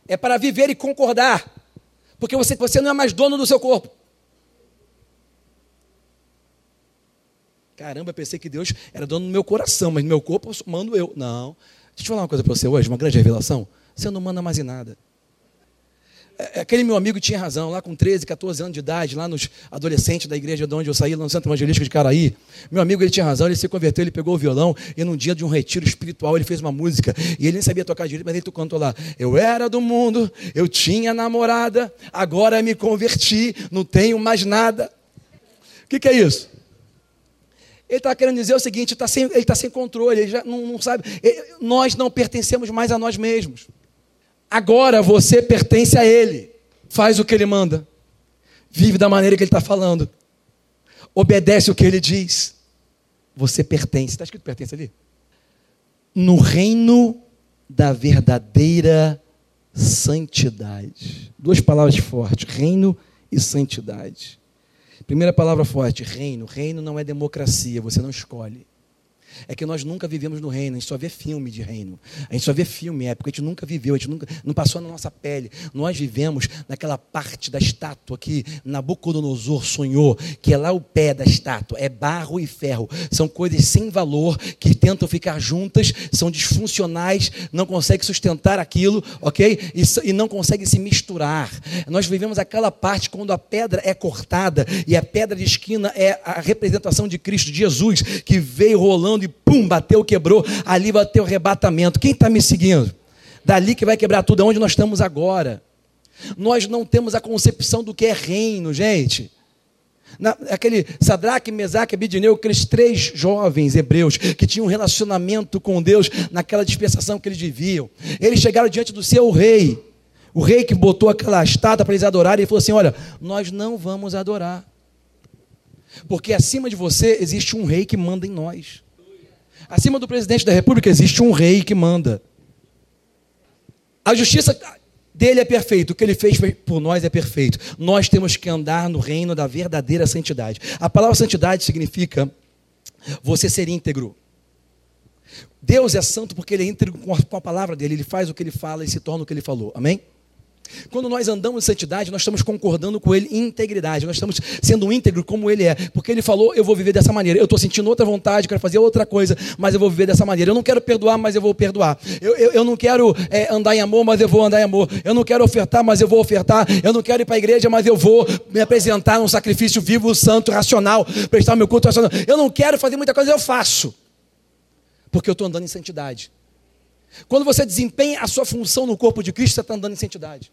É para viver e concordar. Porque você, você não é mais dono do seu corpo. Caramba, pensei que Deus era dono do meu coração, mas no meu corpo mando eu. Não. Deixa eu falar uma coisa para você hoje, uma grande revelação. Você não manda mais em nada. É, aquele meu amigo tinha razão, lá com 13, 14 anos de idade, lá nos adolescentes da igreja de onde eu saí, lá no Centro Evangelístico de Caraí. Meu amigo, ele tinha razão, ele se converteu, ele pegou o violão e num dia de um retiro espiritual ele fez uma música e ele nem sabia tocar direito, mas ele cantou lá: Eu era do mundo, eu tinha namorada, agora me converti, não tenho mais nada. O que, que é isso? Ele está querendo dizer o seguinte: tá sem, ele está sem controle, ele já não, não sabe. Ele, nós não pertencemos mais a nós mesmos. Agora você pertence a Ele. Faz o que Ele manda. Vive da maneira que Ele está falando. Obedece o que Ele diz. Você pertence. Está escrito pertence ali? No reino da verdadeira santidade. Duas palavras fortes: reino e santidade. Primeira palavra forte: reino. Reino não é democracia, você não escolhe é que nós nunca vivemos no reino, a gente só vê filme de reino. A gente só vê filme época, a gente nunca viveu, a gente nunca, não passou na nossa pele. Nós vivemos naquela parte da estátua que Nabucodonosor sonhou, que é lá o pé da estátua, é barro e ferro. São coisas sem valor, que tentam ficar juntas, são disfuncionais, não conseguem sustentar aquilo, ok? E, e não conseguem se misturar. Nós vivemos aquela parte quando a pedra é cortada e a pedra de esquina é a representação de Cristo, de Jesus, que veio rolando e pum, bateu, quebrou. Ali vai ter o arrebatamento. Quem está me seguindo? Dali que vai quebrar tudo, onde nós estamos agora. Nós não temos a concepção do que é reino, gente. Na, aquele Sadraque, Mesaque, Abidineu, aqueles três jovens hebreus que tinham um relacionamento com Deus naquela dispensação que eles viviam. Eles chegaram diante do seu rei, o rei que botou aquela estátua para eles adorarem, e falou assim: Olha, nós não vamos adorar, porque acima de você existe um rei que manda em nós. Acima do presidente da república existe um rei que manda. A justiça dele é perfeita, o que ele fez por nós é perfeito. Nós temos que andar no reino da verdadeira santidade. A palavra santidade significa você ser íntegro. Deus é santo porque ele é íntegro com a palavra dele, ele faz o que ele fala e se torna o que ele falou. Amém? Quando nós andamos em santidade, nós estamos concordando com Ele em integridade, nós estamos sendo íntegro como Ele é, porque Ele falou: Eu vou viver dessa maneira. Eu estou sentindo outra vontade, quero fazer outra coisa, mas eu vou viver dessa maneira. Eu não quero perdoar, mas eu vou perdoar. Eu, eu, eu não quero é, andar em amor, mas eu vou andar em amor. Eu não quero ofertar, mas eu vou ofertar. Eu não quero ir para a igreja, mas eu vou me apresentar num sacrifício vivo, santo, racional, prestar meu culto racional. Eu não quero fazer muita coisa, eu faço, porque eu estou andando em santidade. Quando você desempenha a sua função no corpo de Cristo, você está andando em santidade.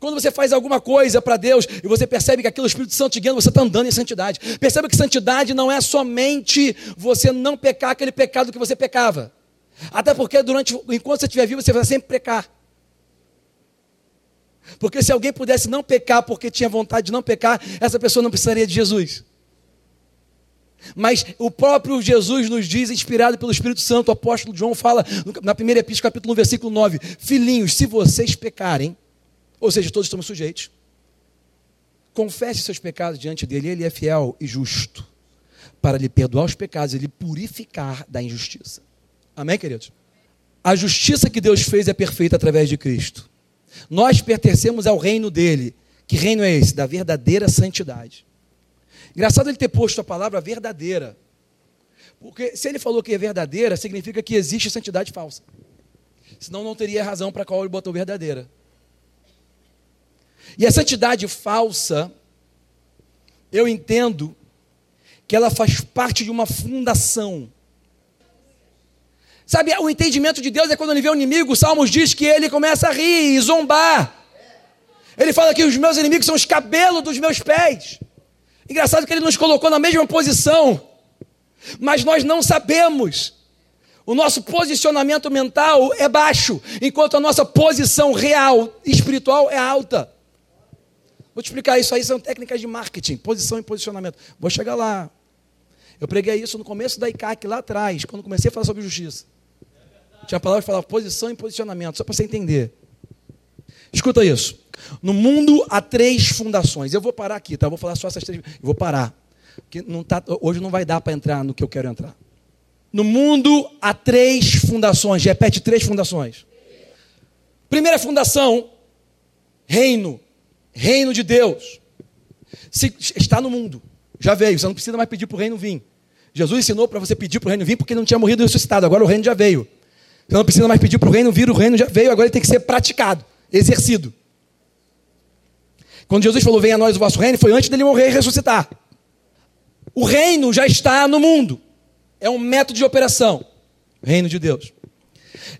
Quando você faz alguma coisa para Deus e você percebe que aquilo é o Espírito Santo te guiando, você está andando em santidade. Perceba que santidade não é somente você não pecar aquele pecado que você pecava. Até porque durante, enquanto você estiver vivo, você vai sempre pecar. Porque se alguém pudesse não pecar porque tinha vontade de não pecar, essa pessoa não precisaria de Jesus. Mas o próprio Jesus nos diz, inspirado pelo Espírito Santo, o apóstolo João fala na primeira epístola, capítulo 1, versículo 9: Filhinhos, se vocês pecarem, ou seja, todos estamos sujeitos, confesse seus pecados diante dele, ele é fiel e justo para lhe perdoar os pecados e lhe purificar da injustiça. Amém, queridos? A justiça que Deus fez é perfeita através de Cristo. Nós pertencemos ao reino dele. Que reino é esse? Da verdadeira santidade. Engraçado ele ter posto a palavra verdadeira. Porque se ele falou que é verdadeira, significa que existe santidade falsa. Senão não teria razão para qual ele botou verdadeira. E a santidade falsa, eu entendo que ela faz parte de uma fundação. Sabe, o entendimento de Deus é quando ele vê o inimigo, o Salmos diz que ele começa a rir e zombar. Ele fala que os meus inimigos são os cabelos dos meus pés. Engraçado que ele nos colocou na mesma posição, mas nós não sabemos. O nosso posicionamento mental é baixo, enquanto a nossa posição real, espiritual, é alta. Vou te explicar isso aí, são técnicas de marketing, posição e posicionamento. Vou chegar lá. Eu preguei isso no começo da ICAC, lá atrás, quando comecei a falar sobre justiça. Tinha a palavra que falava posição e posicionamento, só para você entender. Escuta isso. No mundo há três fundações. Eu vou parar aqui, tá? Eu vou falar só essas três. Eu vou parar. que não tá, hoje não vai dar para entrar no que eu quero entrar. No mundo há três fundações, repete três fundações. Primeira fundação, reino, reino de Deus. Se, está no mundo, já veio, você não precisa mais pedir para o reino vir. Jesus ensinou para você pedir para o reino vir porque não tinha morrido e ressuscitado, agora o reino já veio. Você não precisa mais pedir para o reino vir, o reino já veio, agora ele tem que ser praticado, exercido. Quando Jesus falou, venha a nós o vosso reino, foi antes dele morrer e ressuscitar. O reino já está no mundo. É um método de operação. Reino de Deus.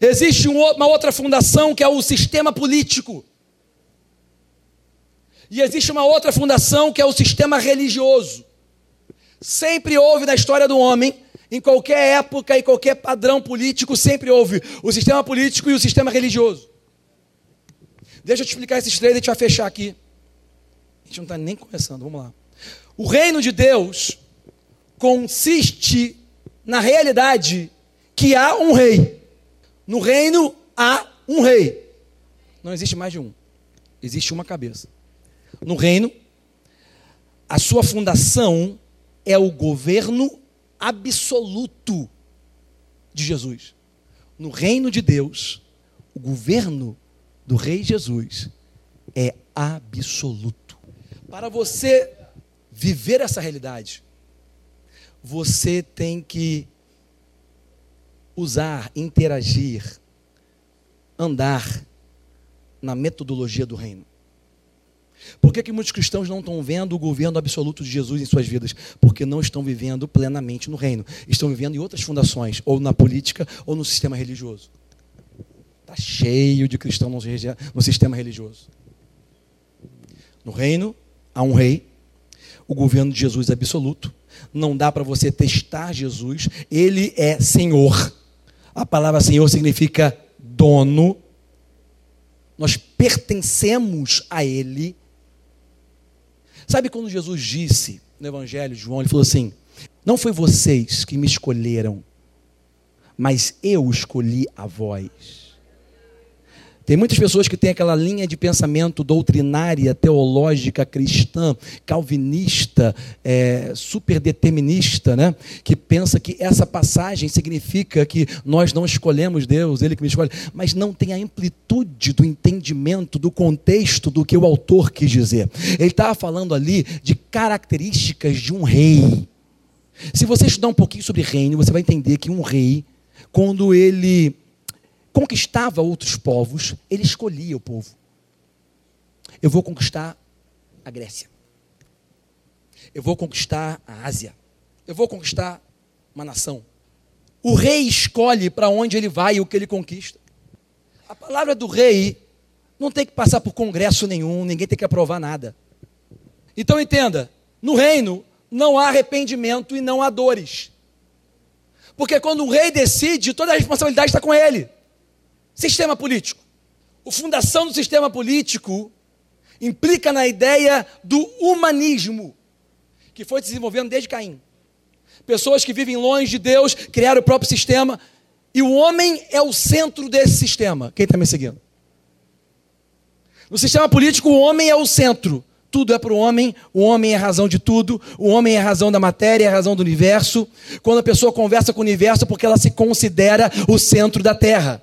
Existe uma outra fundação que é o sistema político. E existe uma outra fundação que é o sistema religioso. Sempre houve na história do homem, em qualquer época e qualquer padrão político, sempre houve o sistema político e o sistema religioso. Deixa eu te explicar esses três e a gente vai fechar aqui. Gente não está nem começando, vamos lá. O reino de Deus consiste na realidade que há um rei. No reino há um rei. Não existe mais de um. Existe uma cabeça. No reino, a sua fundação é o governo absoluto de Jesus. No reino de Deus, o governo do Rei Jesus é absoluto. Para você viver essa realidade, você tem que usar, interagir, andar na metodologia do reino. Por que, que muitos cristãos não estão vendo o governo absoluto de Jesus em suas vidas? Porque não estão vivendo plenamente no reino. Estão vivendo em outras fundações, ou na política, ou no sistema religioso. Está cheio de cristãos no sistema religioso. No reino, há um rei, o governo de Jesus é absoluto. Não dá para você testar Jesus, ele é Senhor. A palavra Senhor significa dono. Nós pertencemos a Ele. Sabe quando Jesus disse no Evangelho de João, ele falou assim: Não foi vocês que me escolheram, mas eu escolhi a vós. Tem muitas pessoas que têm aquela linha de pensamento doutrinária, teológica, cristã, calvinista, é, superdeterminista, né? que pensa que essa passagem significa que nós não escolhemos Deus, Ele que me escolhe, mas não tem a amplitude do entendimento, do contexto do que o autor quis dizer. Ele estava falando ali de características de um rei. Se você estudar um pouquinho sobre reino, você vai entender que um rei, quando ele conquistava outros povos, ele escolhia o povo. Eu vou conquistar a Grécia. Eu vou conquistar a Ásia. Eu vou conquistar uma nação. O rei escolhe para onde ele vai e o que ele conquista. A palavra do rei não tem que passar por congresso nenhum, ninguém tem que aprovar nada. Então entenda: no reino não há arrependimento e não há dores. Porque quando o rei decide, toda a responsabilidade está com ele. Sistema político. A fundação do sistema político implica na ideia do humanismo, que foi desenvolvendo desde Caim. Pessoas que vivem longe de Deus criaram o próprio sistema, e o homem é o centro desse sistema. Quem está me seguindo? No sistema político, o homem é o centro. Tudo é para o homem, o homem é a razão de tudo, o homem é a razão da matéria, é a razão do universo. Quando a pessoa conversa com o universo, porque ela se considera o centro da terra.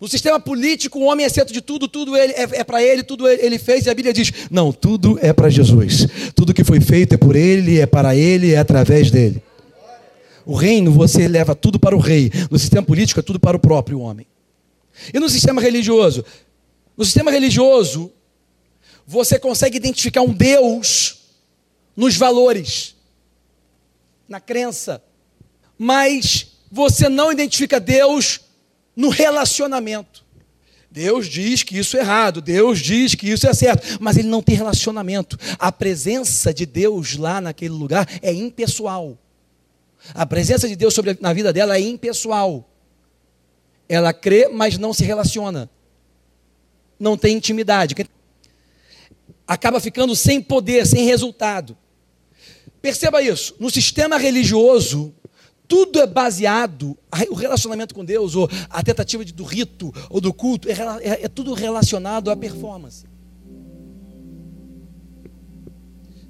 No sistema político, o homem é centro de tudo, tudo ele, é, é para ele, tudo ele fez, e a Bíblia diz: não, tudo é para Jesus. Tudo que foi feito é por ele, é para ele, é através dele. O reino, você leva tudo para o rei. No sistema político, é tudo para o próprio homem. E no sistema religioso? No sistema religioso, você consegue identificar um Deus nos valores, na crença, mas você não identifica Deus no relacionamento. Deus diz que isso é errado, Deus diz que isso é certo, mas ele não tem relacionamento. A presença de Deus lá naquele lugar é impessoal. A presença de Deus sobre, na vida dela é impessoal. Ela crê, mas não se relaciona. Não tem intimidade. Acaba ficando sem poder, sem resultado. Perceba isso. No sistema religioso, tudo é baseado, o relacionamento com Deus, ou a tentativa do rito, ou do culto, é, é, é tudo relacionado à performance.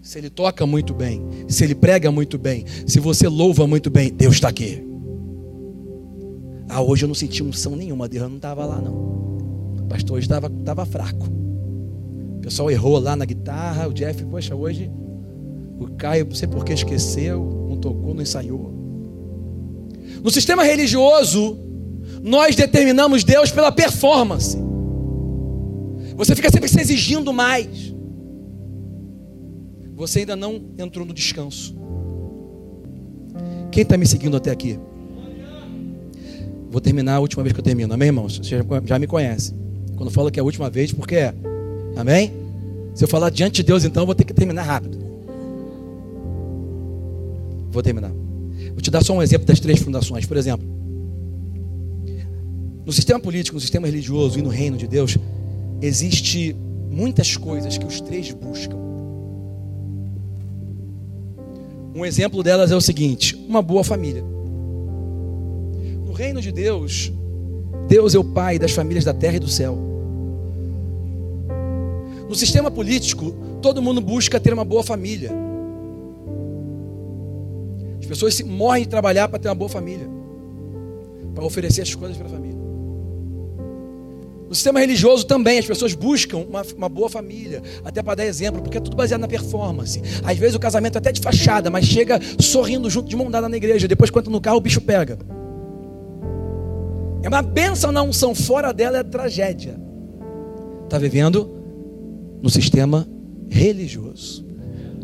se ele toca muito bem, se ele prega muito bem, se você louva muito bem, Deus está aqui. Ah, hoje eu não senti unção nenhuma, Deus não estava lá não. O pastor hoje estava tava fraco. O pessoal errou lá na guitarra, o Jeff, poxa, hoje o Caio, não sei por que esqueceu, não tocou, não ensaiou. No sistema religioso, nós determinamos Deus pela performance. Você fica sempre se exigindo mais. Você ainda não entrou no descanso. Quem está me seguindo até aqui? Vou terminar a última vez que eu termino. Amém, irmãos? Você já me conhece. Quando eu falo que é a última vez, porque é. Amém? Se eu falar diante de Deus, então, eu vou ter que terminar rápido. Vou terminar. Te dar só um exemplo das três fundações. Por exemplo, no sistema político, no sistema religioso e no reino de Deus, existe muitas coisas que os três buscam. Um exemplo delas é o seguinte: uma boa família reino de Deus, Deus é o Pai das famílias da terra e do céu. No sistema político, todo mundo busca ter uma boa família. As pessoas se morrem de trabalhar para ter uma boa família, para oferecer as coisas para a família. No sistema religioso também, as pessoas buscam uma, uma, boa família, até para dar exemplo, porque é tudo baseado na performance. Às vezes o casamento é até de fachada, mas chega sorrindo junto de mão dada na igreja, depois quando no carro o bicho pega. É uma bênção na unção, fora dela é tragédia. Está vivendo no sistema religioso.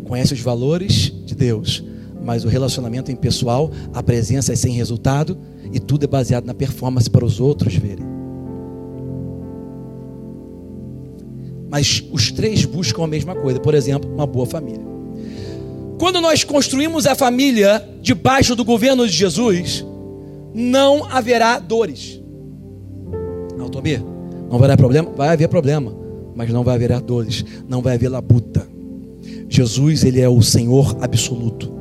Conhece os valores de Deus, mas o relacionamento é impessoal, a presença é sem resultado e tudo é baseado na performance para os outros verem. Mas os três buscam a mesma coisa, por exemplo, uma boa família. Quando nós construímos a família debaixo do governo de Jesus, não haverá dores. Altomir, não vai haver problema? Vai haver problema, mas não vai haver dores, não vai haver labuta. Jesus, ele é o Senhor absoluto.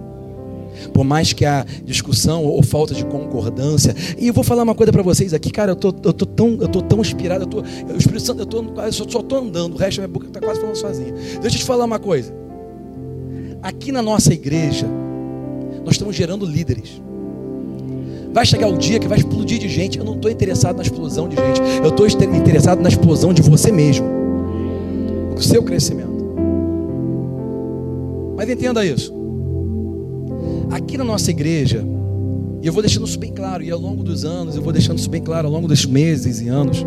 Por mais que a discussão ou falta de concordância, e eu vou falar uma coisa para vocês aqui, cara, eu tô, eu tô tão, eu tô tão inspirado, eu tô, o Espírito Santo, eu tô, eu só, só tô andando, o resto da minha boca está quase falando sozinho. Deixa eu te falar uma coisa. Aqui na nossa igreja, nós estamos gerando líderes. Vai chegar o dia que vai explodir de gente. Eu não estou interessado na explosão de gente. Eu estou interessado na explosão de você mesmo. O seu crescimento. Mas entenda isso. Aqui na nossa igreja, e eu vou deixando isso bem claro, e ao longo dos anos, eu vou deixando isso bem claro ao longo dos meses e anos.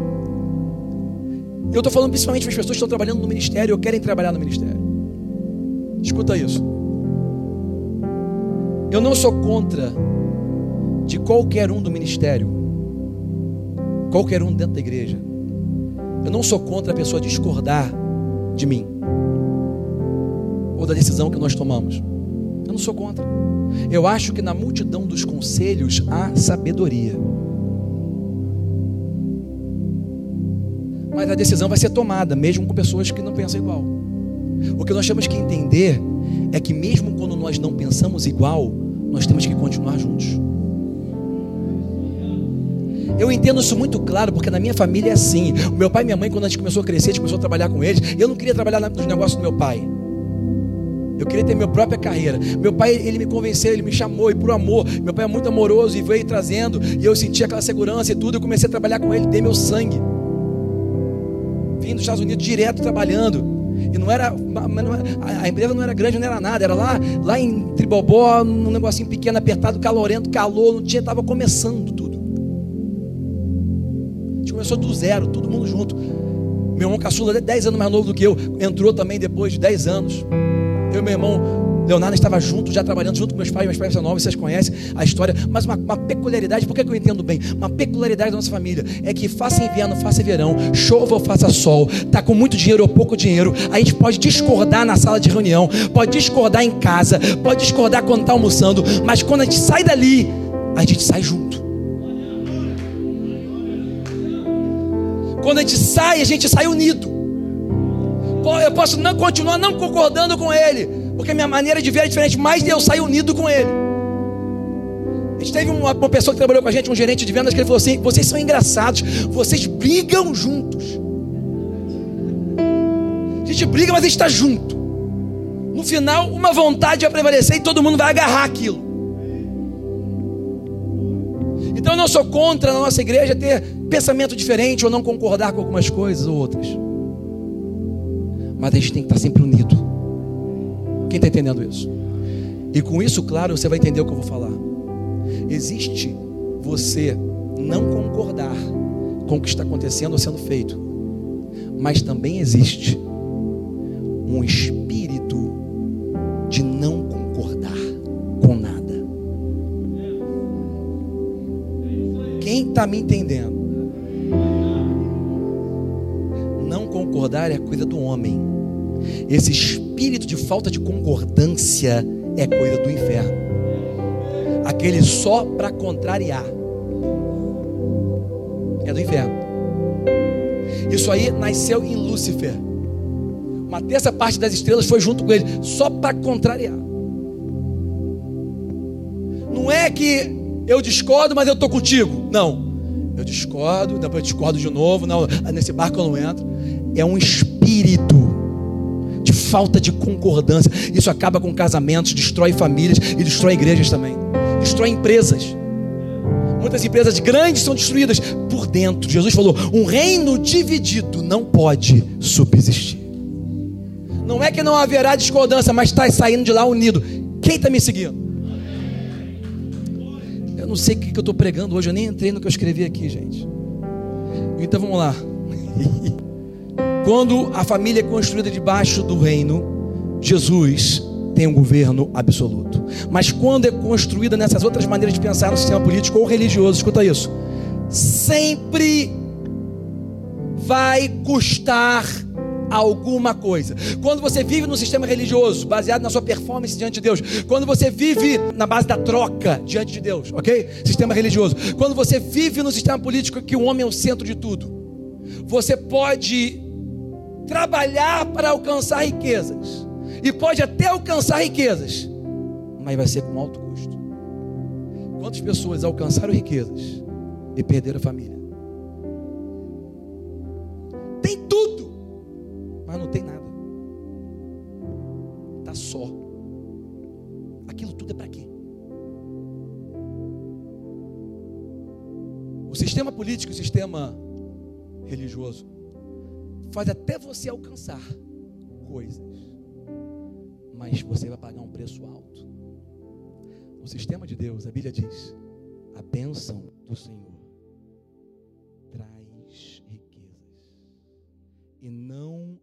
Eu estou falando principalmente para as pessoas que estão trabalhando no ministério ou querem trabalhar no ministério. Escuta isso. Eu não sou contra de qualquer um do ministério, qualquer um dentro da igreja. Eu não sou contra a pessoa discordar de mim ou da decisão que nós tomamos. Não sou contra. Eu acho que na multidão dos conselhos há sabedoria. Mas a decisão vai ser tomada, mesmo com pessoas que não pensam igual. O que nós temos que entender é que, mesmo quando nós não pensamos igual, nós temos que continuar juntos. Eu entendo isso muito claro, porque na minha família é assim. O meu pai e minha mãe, quando a gente começou a crescer, a gente começou a trabalhar com eles. Eu não queria trabalhar nos negócios do meu pai. Eu queria ter minha própria carreira. Meu pai, ele me convenceu, ele me chamou, e por amor, meu pai é muito amoroso e veio trazendo, e eu senti aquela segurança e tudo. Eu comecei a trabalhar com ele, dei meu sangue. Vim dos Estados Unidos direto trabalhando. E não era, a empresa não era grande, não era nada, era lá, lá em Tribobó, num negocinho pequeno, apertado, calorento, calor, não tinha, estava começando tudo começou do zero, todo mundo junto. Meu irmão caçula, 10 anos mais novo do que eu, entrou também depois de 10 anos. Eu meu irmão Leonardo estava junto, já trabalhando junto com meus pais, meus pais são novos, vocês conhecem a história. Mas uma, uma, peculiaridade, por que eu entendo bem? Uma peculiaridade da nossa família é que faça inverno, faça verão, chova ou faça sol, tá com muito dinheiro ou pouco dinheiro, a gente pode discordar na sala de reunião, pode discordar em casa, pode discordar quando está almoçando, mas quando a gente sai dali, a gente sai junto. Quando a gente sai, a gente sai unido. Eu posso não continuar não concordando com ele, porque minha maneira de ver é diferente, mas eu saio unido com ele. A gente teve uma, uma pessoa que trabalhou com a gente, um gerente de vendas, que ele falou assim: vocês são engraçados, vocês brigam juntos. A gente briga, mas a gente está junto. no final, uma vontade vai prevalecer e todo mundo vai agarrar aquilo. Então eu não sou contra na nossa igreja ter pensamento diferente ou não concordar com algumas coisas ou outras. Mas a gente tem que estar sempre unido. Quem está entendendo isso? E com isso, claro, você vai entender o que eu vou falar. Existe você não concordar com o que está acontecendo ou sendo feito, mas também existe um espírito de não concordar com nada. Quem está me entendendo? Concordar é coisa do homem. Esse espírito de falta de concordância é coisa do inferno. Aquele só para contrariar. É do inferno. Isso aí nasceu em Lúcifer. Uma terça parte das estrelas foi junto com ele, só para contrariar. Não é que eu discordo, mas eu estou contigo. Não. Eu discordo, depois discordo de novo. Não, nesse barco eu não entro. É um espírito de falta de concordância. Isso acaba com casamentos, destrói famílias e destrói igrejas também. Destrói empresas. Muitas empresas grandes são destruídas por dentro. Jesus falou: um reino dividido não pode subsistir. Não é que não haverá discordância, mas está saindo de lá unido. Quem está me seguindo? Eu não sei o que eu estou pregando hoje, eu nem entrei no que eu escrevi aqui, gente. Então vamos lá. Quando a família é construída debaixo do reino, Jesus tem um governo absoluto. Mas quando é construída nessas outras maneiras de pensar no sistema político ou religioso, escuta isso, sempre vai custar alguma coisa. Quando você vive no sistema religioso, baseado na sua performance diante de Deus, quando você vive na base da troca diante de Deus, ok? Sistema religioso. Quando você vive no sistema político que o homem é o centro de tudo, você pode trabalhar para alcançar riquezas. E pode até alcançar riquezas, mas vai ser com alto custo. Quantas pessoas alcançaram riquezas e perderam a família? Tem tudo, mas não tem nada. Está só. Aquilo tudo é para quê? O sistema político, o sistema religioso, faz até você alcançar coisas, mas você vai pagar um preço alto. No sistema de Deus, a Bíblia diz: a bênção do Senhor traz riquezas e não